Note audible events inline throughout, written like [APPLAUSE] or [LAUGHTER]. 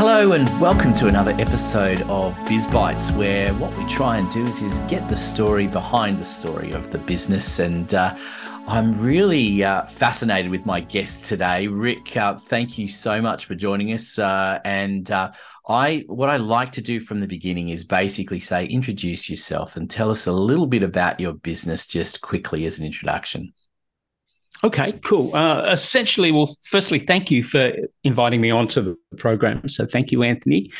Hello and welcome to another episode of Biz Bites, where what we try and do is, is get the story behind the story of the business. And uh, I'm really uh, fascinated with my guest today, Rik. Uh, thank you so much for joining us. Uh, and uh, I, what I like to do from the beginning is basically say, introduce yourself and tell us a little bit about your business, just quickly as an introduction. Okay, cool. Uh, essentially, well, firstly, thank you for inviting me onto the program. So, thank you, Anthony.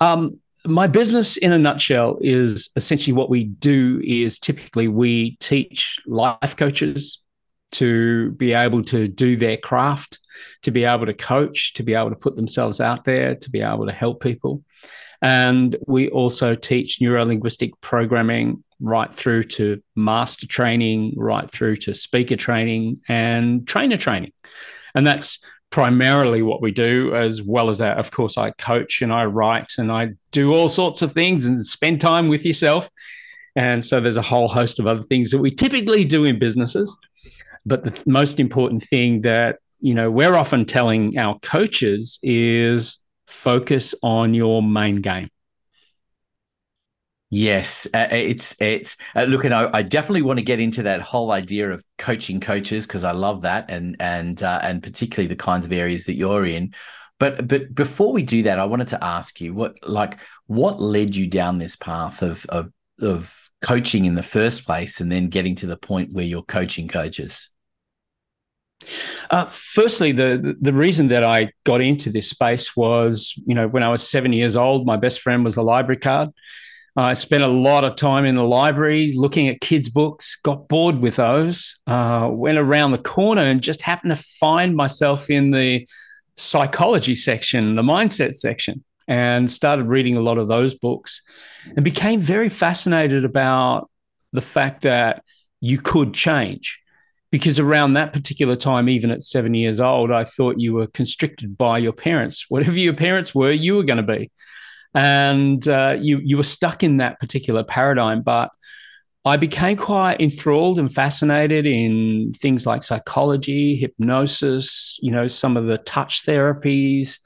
Um, my business, in a nutshell, is essentially what we do is typically we teach life coaches to be able to do their craft, to be able to coach, to be able to put themselves out there, to be able to help people. And we also teach neuro linguistic programming right through to master training, right through to speaker training and trainer training. And that's primarily what we do, as well as that, of course, I coach and I write and I do all sorts of things and spend time with yourself. And so there's a whole host of other things that we typically do in businesses. But the most important thing that you know we're often telling our coaches is focus on your main game. Yes, uh, it's it's uh, look, and I, I, definitely want to get into that whole idea of coaching coaches because I love that, and and uh, and particularly the kinds of areas that you're in. But but before we do that, I wanted to ask you what like what led you down this path of of of coaching in the first place, and then getting to the point where you're coaching coaches. Uh, firstly, the the reason that I got into this space was, you know, when I was seven years old, my best friend was a library card. I spent a lot of time in the library looking at kids' books, got bored with those, uh, went around the corner and just happened to find myself in the psychology section, the mindset section, and started reading a lot of those books and became very fascinated about the fact that you could change because around that particular time, even at seven years old, I thought you were constricted by your parents. Whatever your parents were, you were going to be, and uh, you you were stuck in that particular paradigm. But I became quite enthralled and fascinated in things like psychology, hypnosis, you know, some of the touch therapies,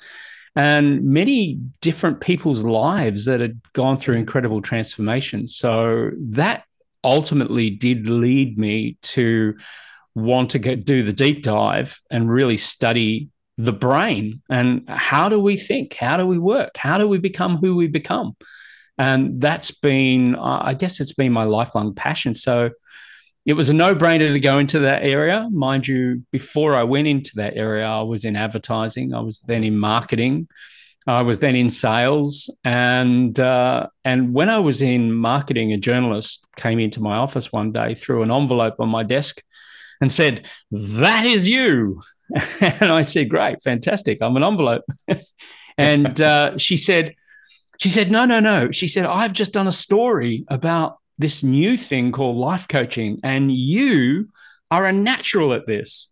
and many different people's lives that had gone through incredible transformations. So that ultimately did lead me to want to get, do the deep dive and really study the brain and how do we think? How do we work? How do we become who we become? And that's been, I guess, it's been my lifelong passion. So it was a no brainer to go into that area. Mind you, before I went into that area, I was in advertising, I was then in marketing. I was then in sales, and uh, and when I was in marketing, a journalist came into my office one day, threw an envelope on my desk, and said, That is you. [LAUGHS] And I said, Great, fantastic. I'm an envelope. [LAUGHS] and uh, she said, she said, no, no, no. She said, I've just done a story about this new thing called life coaching, and you are a natural at this.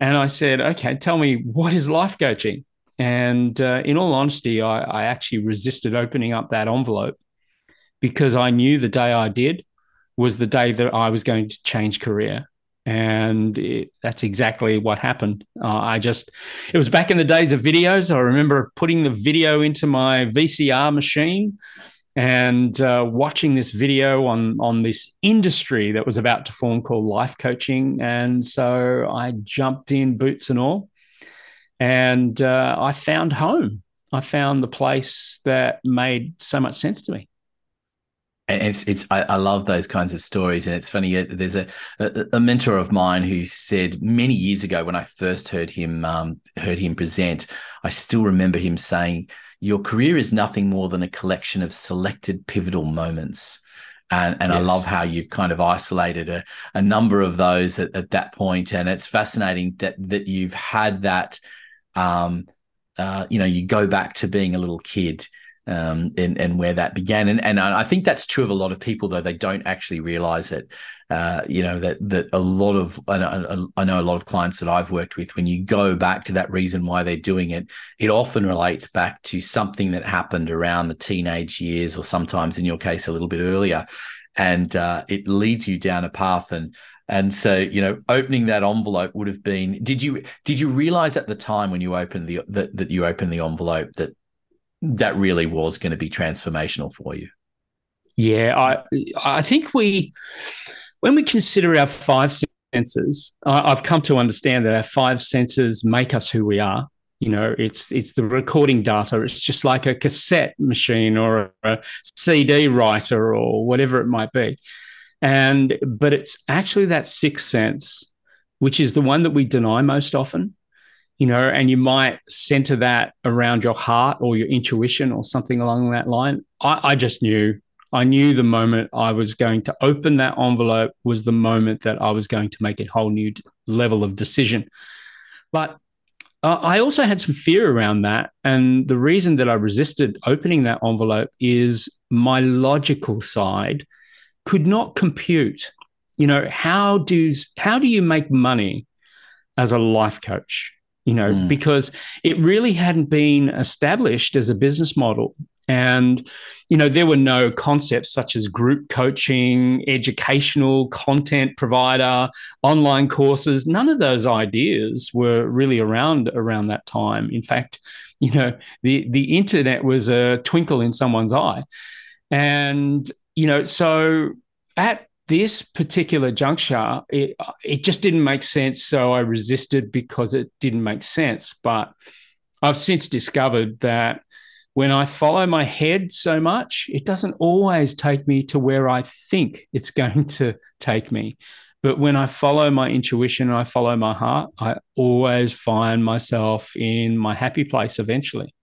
And I said, okay, tell me what is life coaching? And uh, in all honesty, I, I actually resisted opening up that envelope because I knew the day I did was the day that I was going to change career and it, that's exactly what happened. Uh, I just, it was back in the days of videos. I remember putting the video into my VCR machine and uh, watching this video on on this industry that was about to form called life coaching. And so I jumped in, boots and all, and uh, I found home. I found the place that made so much sense to me and it's it's I, I, love those kinds of stories and it's funny there's a, a, a mentor of mine who said many years ago when i first heard him um, heard him present i still remember him saying your career is nothing more than a collection of selected pivotal moments and, and yes. I love how you've kind of isolated a, a number of those at, at that point. And it's fascinating that that you've had that um, uh, you know, you go back to being a little kid um, and, and where that began. And, and I think that's true of a lot of people, though they don't actually realize it. Uh, you know, that that a lot of, I know, a lot of clients that I've worked with, when you go back to that reason why they're doing it, it often relates back to something that happened around the teenage years, or sometimes in your case, a little bit earlier. And uh, it leads you down a path. And and so, you know, opening that envelope would have been. Did you did you realize at the time when you opened the that that you opened the envelope that that really was going to be transformational for you? Yeah, I I think we when we consider our five senses, I've come to understand that our five senses make us who we are. You know, it's it's the recording data. It's just like a cassette machine or a CD writer or whatever it might be. And but it's actually that sixth sense, which is the one that we deny most often you know, and you might center that around your heart or your intuition or something along that line. I, I, just knew. I knew the moment I was going to open that envelope was the moment that I was going to make a whole new level of decision. But uh, I also had some fear around that. And the reason that I resisted opening that envelope is my logical side could not compute. You know, how do how do you make money as a life coach? You know, mm. because it really hadn't been established as a business model. And, you know, there were no concepts such as group coaching, educational content provider, online courses. None of those ideas were really around around that time. In fact, you know, the the internet was a twinkle in someone's eye. And, you know, so at this particular juncture, it, it just didn't make sense. So I resisted because it didn't make sense. But I've since discovered that when I follow my head so much, it doesn't always take me to where I think it's [LAUGHS] going to take me. But when I follow my intuition and I follow my heart, I always find myself in my happy place eventually.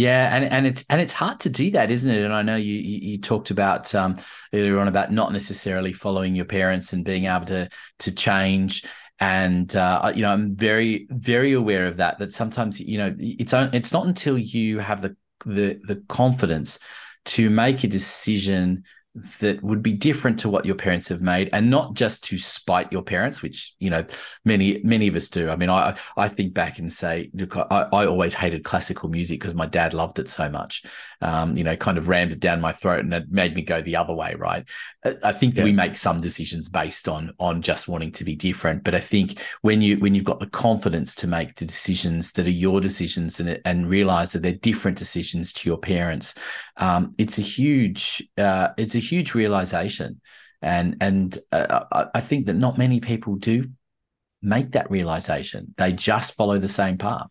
Yeah, and and it's and it's hard to do that, isn't it? And I know you you, you talked about um, earlier on about not necessarily following your parents and being able to to change. And uh, you know, I'm very very aware of that. That sometimes you know it's it's not until you have the the the confidence to make a decision that would be different to what your parents have made and not just to spite your parents which you know many many of us do. I mean i i think back and say look i, I always hated classical music because my dad loved it so much. Um, you know kind of rammed it down my throat and it made me go the other way right? I think that yeah. we make some decisions based on on just wanting to be different. But i think when you when you've got the confidence to make the decisions that are your decisions and and realize that they're different decisions to your parents um, it's a huge uh, it's a huge realization, and and uh, I think that not many people do make that realization. They just follow the same path.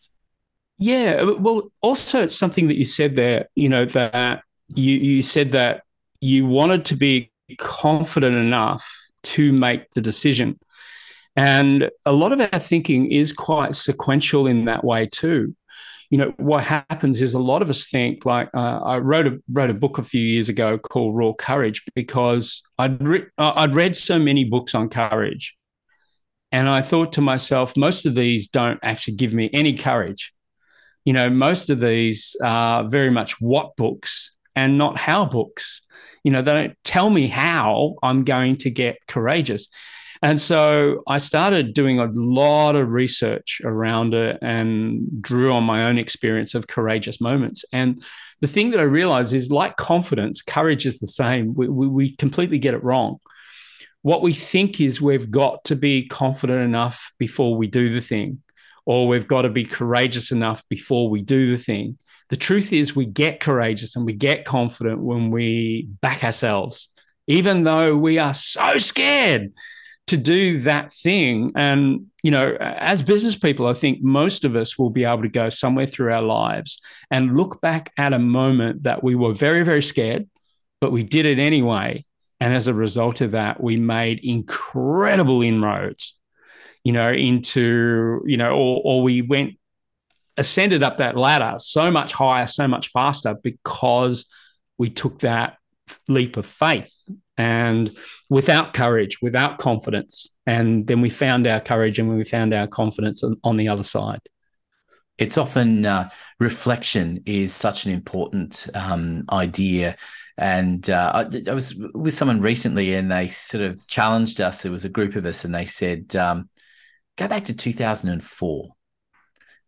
Yeah, well, also it's something that you said there. You know that you you said that you wanted to be confident enough to make the decision. And a lot of our thinking is quite sequential in that way too you know what happens is a lot of us think like uh, I wrote a wrote a book a few years ago called Raw Courage because I'd re- I'd read so many books on courage, and I thought to myself, most of these don't actually give me any courage. You know, most of these are very much what books and not how books. You know, they don't tell me how I'm going to get courageous. And so I started doing a lot of research around it and drew on my own experience of courageous moments. And the thing that I realized is like confidence, courage is the same. We, we, we completely get it wrong. What we think is we've got to be confident enough before we do the thing, or we've got to be courageous enough before we do the thing. The truth is, we get courageous and we get confident when we back ourselves, even though we are so scared to do that thing. And, you know, as business people, I think most of us will be able to go somewhere through our lives and look back at a moment that we were very, very scared, but we did it anyway. And as a result of that, we made incredible inroads, you know, into, you know, or, or we went, ascended up that ladder so much higher, so much faster because we took that leap of faith and without courage, without confidence. And then we found our courage and we found our confidence on, on the other side. It's often uh, reflection is such an important um, idea. And uh, I, I, was with someone recently and they sort of challenged us. It was a group of us and they said, um, go back to 2004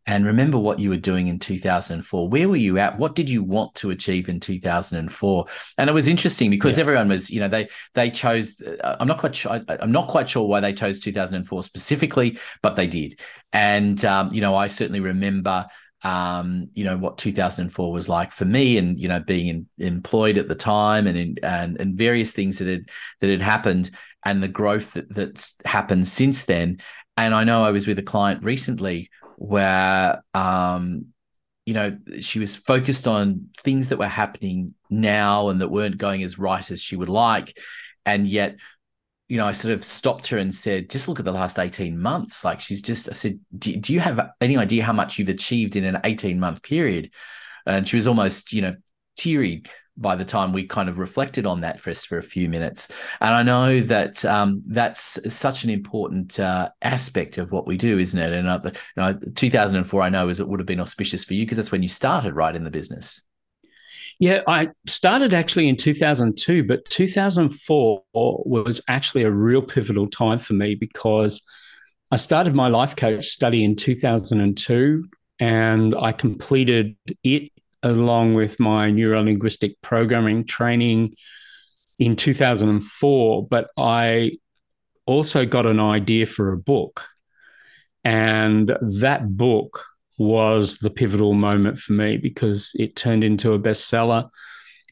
and remember what you were doing in 2004 where were you at what did you want to achieve in 2004 and it was interesting because yeah. everyone was you know they they chose uh, i'm not quite sure I, am not quite sure why they chose 2004 specifically but they did and um, you know i certainly remember um, you know what 2004 was like for me, and you know being in, employed at the time, and in, and and various things that had that had happened, and the growth that, that's happened since then. And I know I was with a client recently where um, you know she was focused on things that were happening now and that weren't going as right as she would like, and yet you know, I sort of stopped her and said, just look at the last 18 months. Like she's just, I said, do, do you have any idea how much you've achieved in an 18 month period? And she was almost, you know, teary by the time we kind of reflected on that for for a few minutes. And I know that um, that's such an important uh, aspect of what we do, isn't it? And uh, you know, 2004, I know, is it would have been auspicious for you because that's when you started right in the business. Yeah, I started actually in 2002, but 2004 was actually a real pivotal time for me because I started my life coach study in 2002 and I completed it along with my neuro linguistic programming training in 2004. But I also got an idea for a book. And that book was the pivotal moment for me because it turned into a bestseller.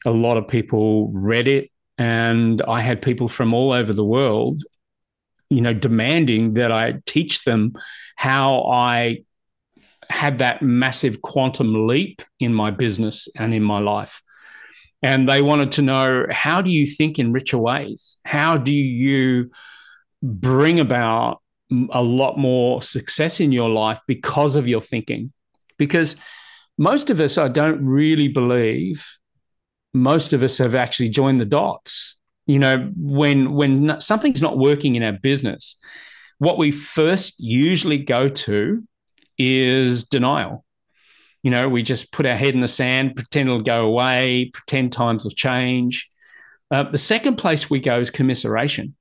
A lot of people read it, and I had people from all over the world, you know, demanding that I teach them how I had that massive quantum leap in my business and in my life. And they wanted to know how do you think in richer ways? How do you bring about a lot more success in your life because of your thinking. Because most of us, I don't really believe, most of us have actually joined the dots. You know, when when something's not working in our business, what we first usually go to is denial. You know, we just put our head in the sand, pretend it'll go away, pretend times will change. Uh, the second place we go is commiseration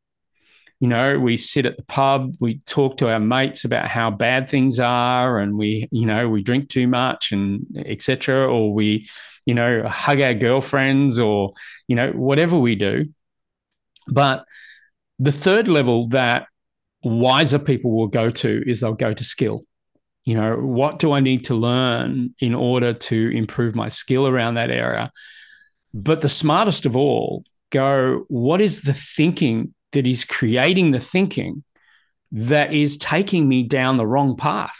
you know we sit at the pub we talk to our mates about how bad things are and we you know we drink too much and etc or we you know hug our girlfriends or you know whatever we do but the third level that wiser people will go to is they'll go to skill you know what do i need to learn in order to improve my skill around that area but the smartest of all go what is the thinking that is creating the thinking that is taking me down the wrong path.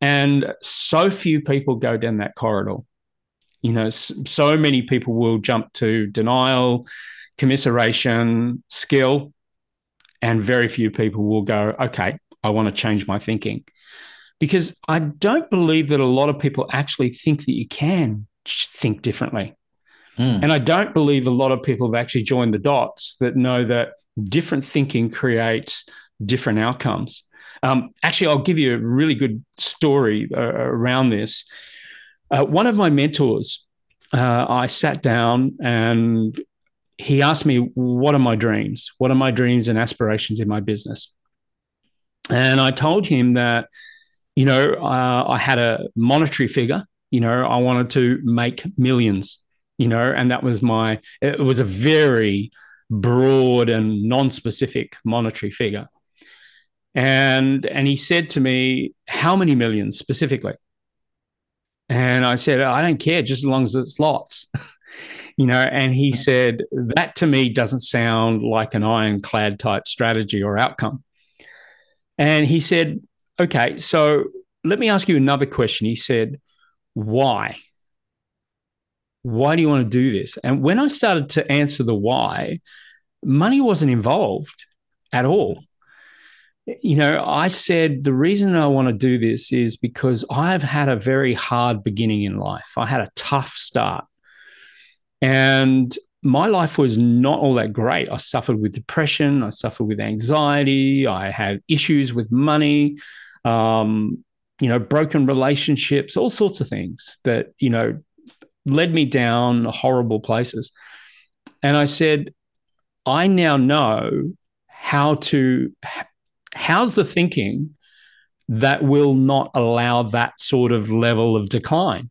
And so few people go down that corridor. You know, so many people will jump to denial, commiseration, skill, and very few people will go, okay, I want to change my thinking. Because I don't believe that a lot of people actually think that you can think differently. Mm. And I don't believe a lot of people have actually joined the dots that know that different thinking creates different outcomes. Um, actually, I'll give you a really good story uh, around this. Uh, one of my mentors, uh, I sat down and he asked me, What are my dreams? What are my dreams and aspirations in my business? And I told him that, you know, uh, I had a monetary figure, you know, I wanted to make millions, you know, and that was my, it was a very, broad and non-specific monetary figure. And and he said to me, "How many millions specifically?" And I said, "I don't care, just as long as it's lots." [LAUGHS] you know, and he said, "That to me doesn't sound like an ironclad type strategy or outcome." And he said, "Okay, so let me ask you another question." He said, "Why?" why do you want to do this? And when I started to answer the why, money wasn't involved at all. You know, I said the reason I want to do this is because I've had a very hard beginning in life. I had a tough start. And my life was not all that great. I suffered with depression. I suffered with anxiety. I had issues with money, um, you know, broken relationships, all sorts of things that, you know, led me down horrible places. And I said, I now know how to, how's the thinking that will not allow that sort of level of decline?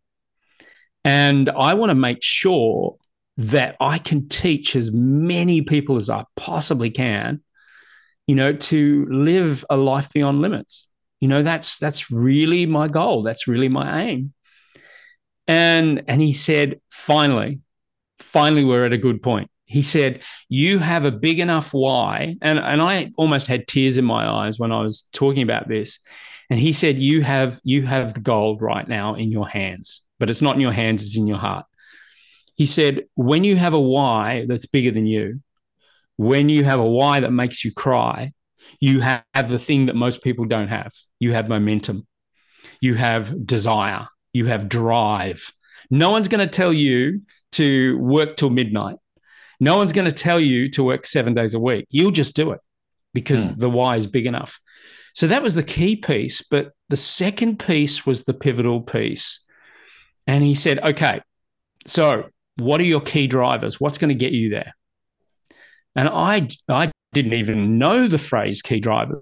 And I want to make sure that I can teach as many people as I possibly can, you know, to live a life beyond limits. You know, that's that's really my goal. That's really my aim. And and he said, finally, finally, we're at a good point. He said, You have a big enough why. And, and I almost had tears in my eyes when I was talking about this. And he said, You have you have the gold right now in your hands, but it's not in your hands, it's in your heart. He said, When you have a why that's bigger than you, when you have a why that makes you cry, you have the thing that most people don't have. You have momentum, you have desire, you have drive. No one's going to tell you to work till midnight. No one's going to tell you to work seven days a week. You'll just do it because mm. the why is big enough. So that was the key piece. But the second piece was the pivotal piece. And he said, okay, so what are your key drivers? What's going to get you there? And I, I didn't even know the phrase key drivers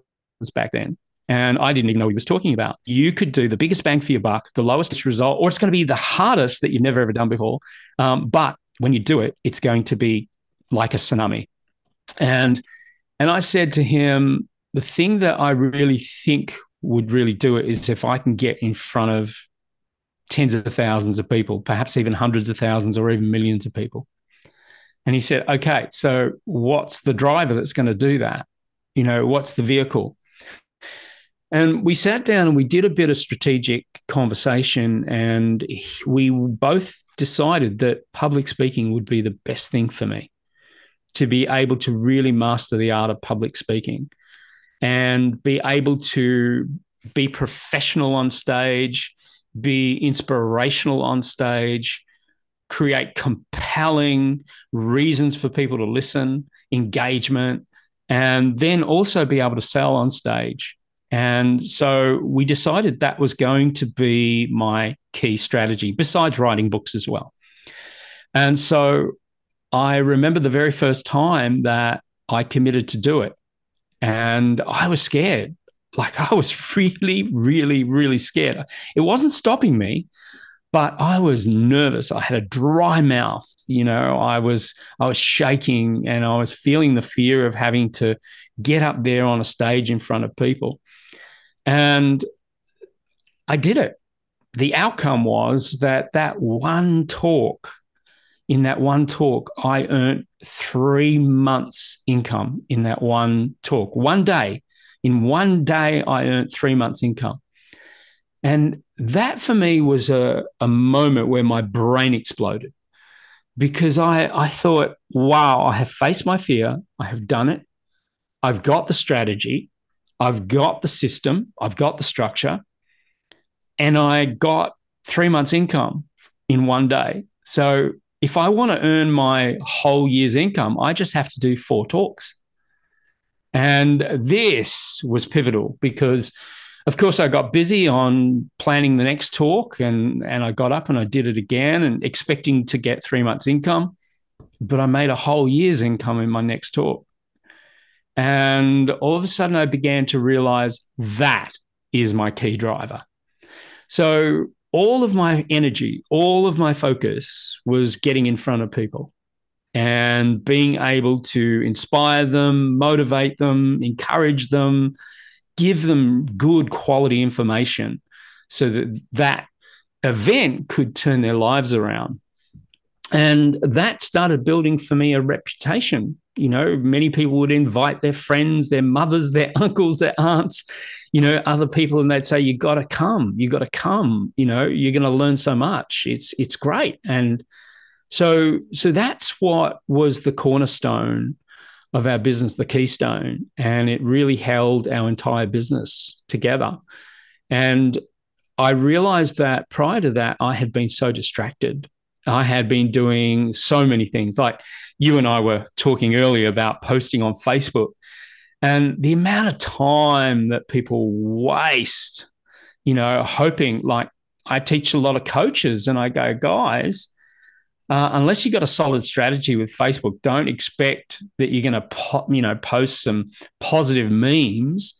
back then. And I didn't even know he was talking about. You could do the biggest bang for your buck, the lowest result, or it's going to be the hardest that you've never ever done before. Um, but when you do it, it's going to be like a tsunami. And and I said to him, the thing that I really think would really do it is if I can get in front of tens of thousands of people, perhaps even hundreds of thousands or even millions of people. And he said, okay, so what's the driver that's going to do that? You know, what's the vehicle? And we sat down and we did a bit of strategic conversation, and we both decided that public speaking would be the best thing for me to be able to really master the art of public speaking and be able to be professional on stage, be inspirational on stage, create compelling reasons for people to listen, engagement, and then also be able to sell on stage and so we decided that was going to be my key strategy, besides writing books as well. And so I remember the very first time that I committed to do it. And I was scared. Like I was [LAUGHS] really, really, really scared. It wasn't stopping me, but I was nervous. I had a dry mouth. You know, I was I was shaking and I was feeling the fear of having to get up there on a stage in front of people. And I did it. The outcome was that that one talk, in that one talk, I earned three months' income in that one talk. One day, in one day, I earned three months' income. And that for me was a, a moment where my brain exploded because I, I thought, wow, I have faced my fear. I have done it. I've got the strategy. I've got the system, I've got the structure, and I got three months' income in one day. So if I want to earn my whole year's income, I just have to do four talks. And this was pivotal because, of course, I got busy on planning the next talk and, and I got up and I did it again and expecting to get three months' income. But I made a whole year's income in my next talk. And all of a sudden, I began to realize that is my key driver. So, all of my energy, all of my focus was getting in front of people and being able to inspire them, motivate them, encourage them, give them good quality information so that that event could turn their lives around. And that started building for me a reputation you know, many people would invite their friends, their mothers, their [LAUGHS] uncles, their aunts, you know, other people, and they'd say, "You got to come. You got to come. You know, you're going to learn so much. It's it's great." And so so that's what was the cornerstone of our business, the keystone, and it really held our entire business together. And I realized that prior to that, I had been so distracted. I had been doing so many things like you and I were talking earlier about posting on Facebook and the amount of time that people waste, you know, hoping like I teach a lot of coaches and I go, guys, uh, unless you've got a solid strategy with Facebook, don't expect that you're going to, po- you know, post some positive memes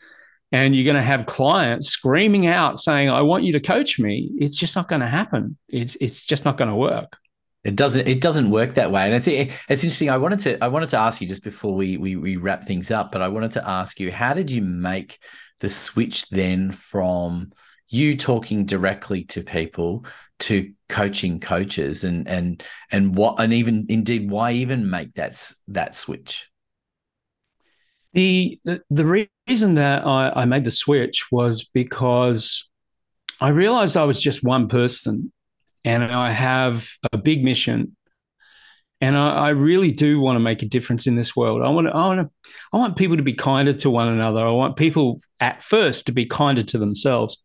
and you're going to have clients screaming out saying, "I want you to coach me." It's just not going to happen. It's it's just not going to work. It doesn't. It doesn't work that way, and it's it's interesting. I wanted to I wanted to ask you just before we we, we wrap things up, but I wanted to ask you, how did you make the switch then from you talking directly to people to coaching coaches and and and what and even indeed why even make that that switch the the, reason that I, I made the switch was because i realized i was just one person and i have a big mission and I, I, really do want to make a difference in this world. I want to, I want to, I want people to be kinder to one another. I want people at first to be kinder to themselves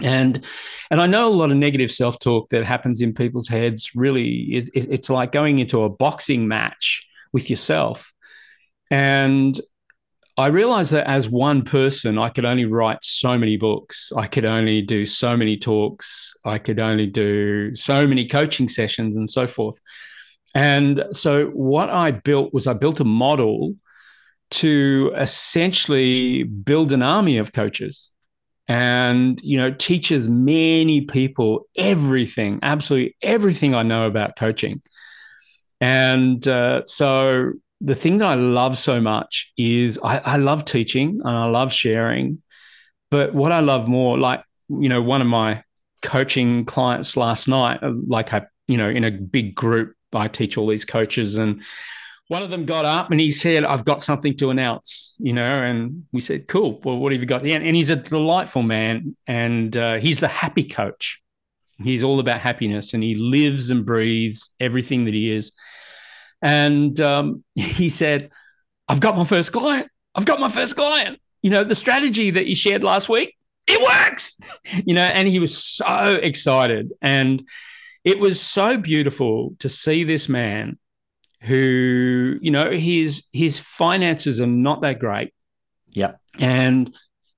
and and i know a lot of negative self-talk that happens in people's heads really it, it, it's like going into a boxing match with yourself. And i realized that as one person i could only write so many books. I could only do so many talks. I could only do so many coaching sessions and so forth. And so what i built was i built a model to essentially build an army of coaches and you know teaches many people everything absolutely everything i know about coaching. And uh, so the thing that i love so much is I, I love teaching and i love sharing. But what i love more like you know one of my coaching clients last night uh, like i you know in a big group i teach all these coaches and one of them got up and he said, I've got something to announce, you know, and we said, cool. Well, what have you got? And he's a delightful man and uh, he's the happy coach. He's all about happiness and he lives and breathes everything that he is. And um, [LAUGHS] he said, I've got my first client. I've got my first client. You know, the strategy that you shared last week, it works, [LAUGHS] you know, and he was so excited. And it was so beautiful to see this man who you know his his finances are not that great. Yeah, and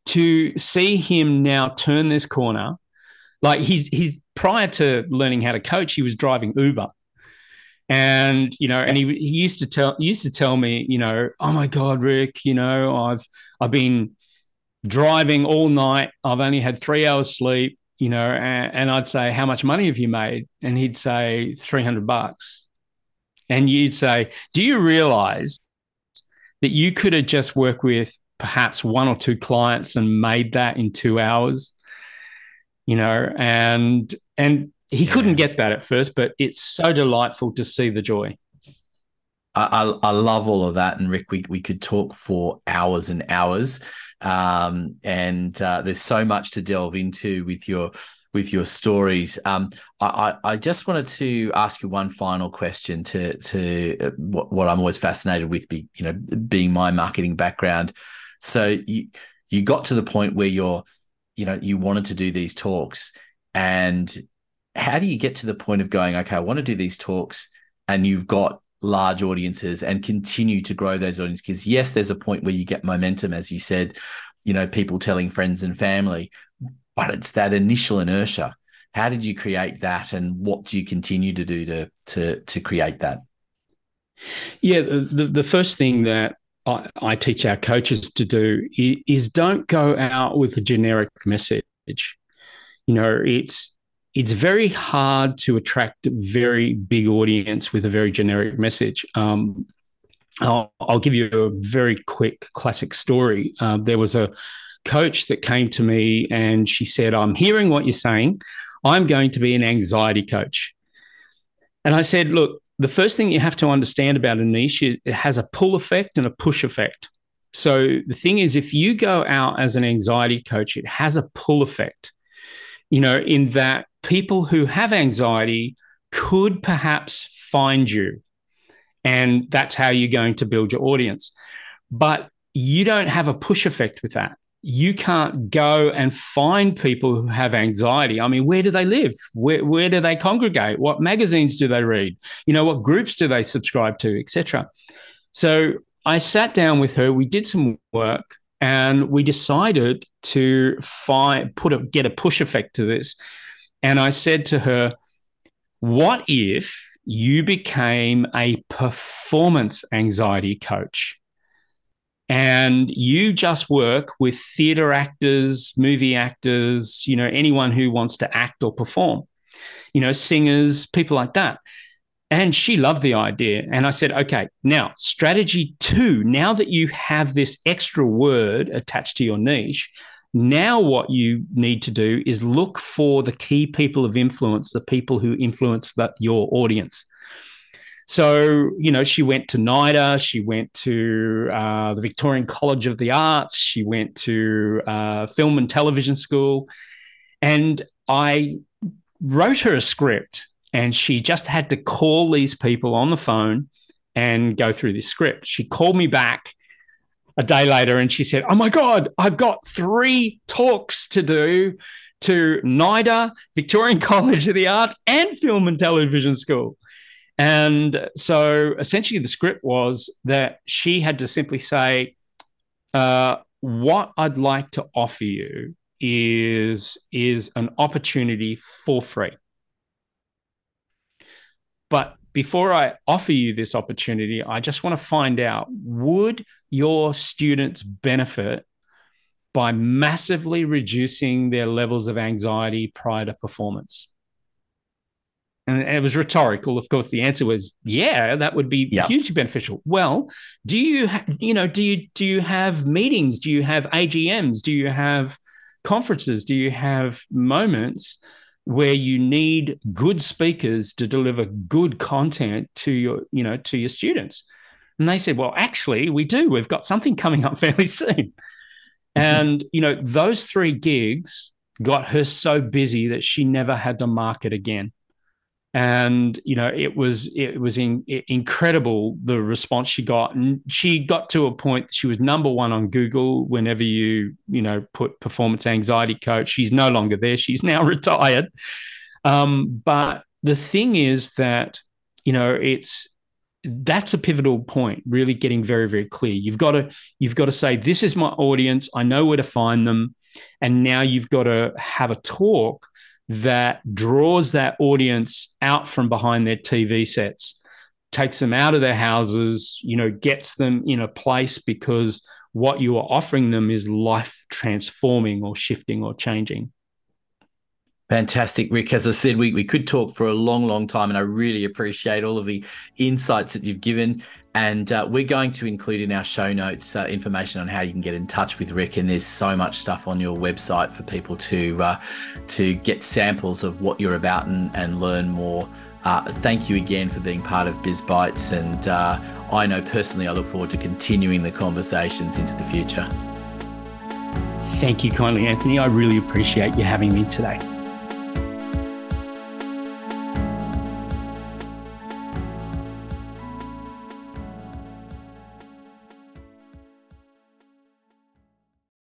to see him now turn this corner, like he's he's prior to learning how to coach, he was driving Uber. And you know, and he, he used to tell used to tell me, you know, oh my God, Rik, you know, I've I've been driving all night. I've only had three hours sleep, you know, and, and I'd say, how much money have you made? And he'd say three hundred bucks and you'd say, Do you realize that you could have just worked with perhaps one or two clients and made that in two hours? You know, and and he yeah. couldn't get that at first, but it's so delightful to see the joy. I, I, love all of that, and Rik, we we could talk for hours and hours, um, and uh, there's so much to delve into with your with your stories. Um, I, I just wanted to ask you one final question to to uh, what, what I'm always fascinated with, be, you know, being my marketing background. So you you got to the point where you're, you know, you wanted to do these talks, and how do you get to the point of going, okay, I want to do these talks, and you've got large audiences and continue to grow those audiences because yes there's a point where you get momentum as you said you know people telling friends and family but it's that initial inertia. How did you create that, and what do you continue to do to to to create that? Yeah, the the first thing that I, I teach our coaches to do is, don't go out with a generic message. You know, it's it's very hard to attract a very big audience with a very generic message. Um, I'll, I'll, give you a very quick classic story. Um, there was a coach that came to me and she said, I'm hearing what you're saying. I'm going to be an anxiety coach. And I said, Look, the first thing you have to understand about a niche is it has a pull effect and a push effect. So the thing is, if you go out as an anxiety coach, it has a pull effect, you know, in that people who have anxiety could perhaps find you. And that's how you're going to build your audience. But you don't have a push effect with that you can't go and find people who have anxiety. I mean, where do they live? Where, where do they congregate? What magazines do they read? You know, what groups do they subscribe to, etc. So I sat down with her. We did some work, and we decided to find put a get a push effect to this. And I said to her, "What if you became a performance anxiety coach?" And you just work with theater actors, movie actors, you know, anyone who wants to act or perform, you know, singers, people like that. And she loved the idea. And I said, okay, now strategy two, now that you have this extra word attached to your niche, now what you need to do is look for the key people of influence, the people who influence the, your audience. So, you know, she went to NIDA, she went to uh, the Victorian College of the Arts, she went to uh, film and television school. And I wrote her a script, and she just had to call these people on the phone and go through this script. She called me back a day later and she said, Oh my God, I've got three talks to do to NIDA, Victorian [LAUGHS] College of the Arts, and Film and Television School. And so essentially, the script was that she had to simply say, uh, What I'd like to offer you is, is an opportunity for free. But before I offer you this opportunity, I just want to find out would your students benefit by massively reducing their levels of anxiety prior to performance? And it was rhetorical. Of course, the answer was, yeah, that would be yeah. hugely beneficial. Well, do you, you know, do you do you have meetings? Do you have AGMs? Do you have conferences? Do you have moments where you need good speakers to deliver good content to your, you know, to your students? And they said, well, actually, we do. We've got something coming up [LAUGHS] fairly soon. Mm-hmm. And you know, those three gigs got her so busy that she never had to market again and you know it was it was in, incredible the response she got. And she got to a point she was number one on google whenever you you know put performance anxiety coach. She's no longer there. She's now [LAUGHS] retired. Um, but the thing is that you know it's that's a pivotal point really getting very very clear. You've got to you've got to say this is my audience. I know where to find them. And now you've got to have a talk that draws that audience out from behind their TV sets, takes them out of their houses, you know, gets them in a place because what you are offering them is life transforming or shifting or changing. Fantastic, Rik. As I said, we, we could talk for a long, long time, and I really appreciate all of the insights that you've given. And uh, we're going to include in our show notes uh, information on how you can get in touch with Rik. And there's so much stuff on your website for people to uh, to get samples of what you're about and, and learn more. Uh, thank you again for being part of Biz Bites. And uh, I know personally, I look forward to continuing the conversations into the future. Thank you kindly, Anthony. I really appreciate you having me today.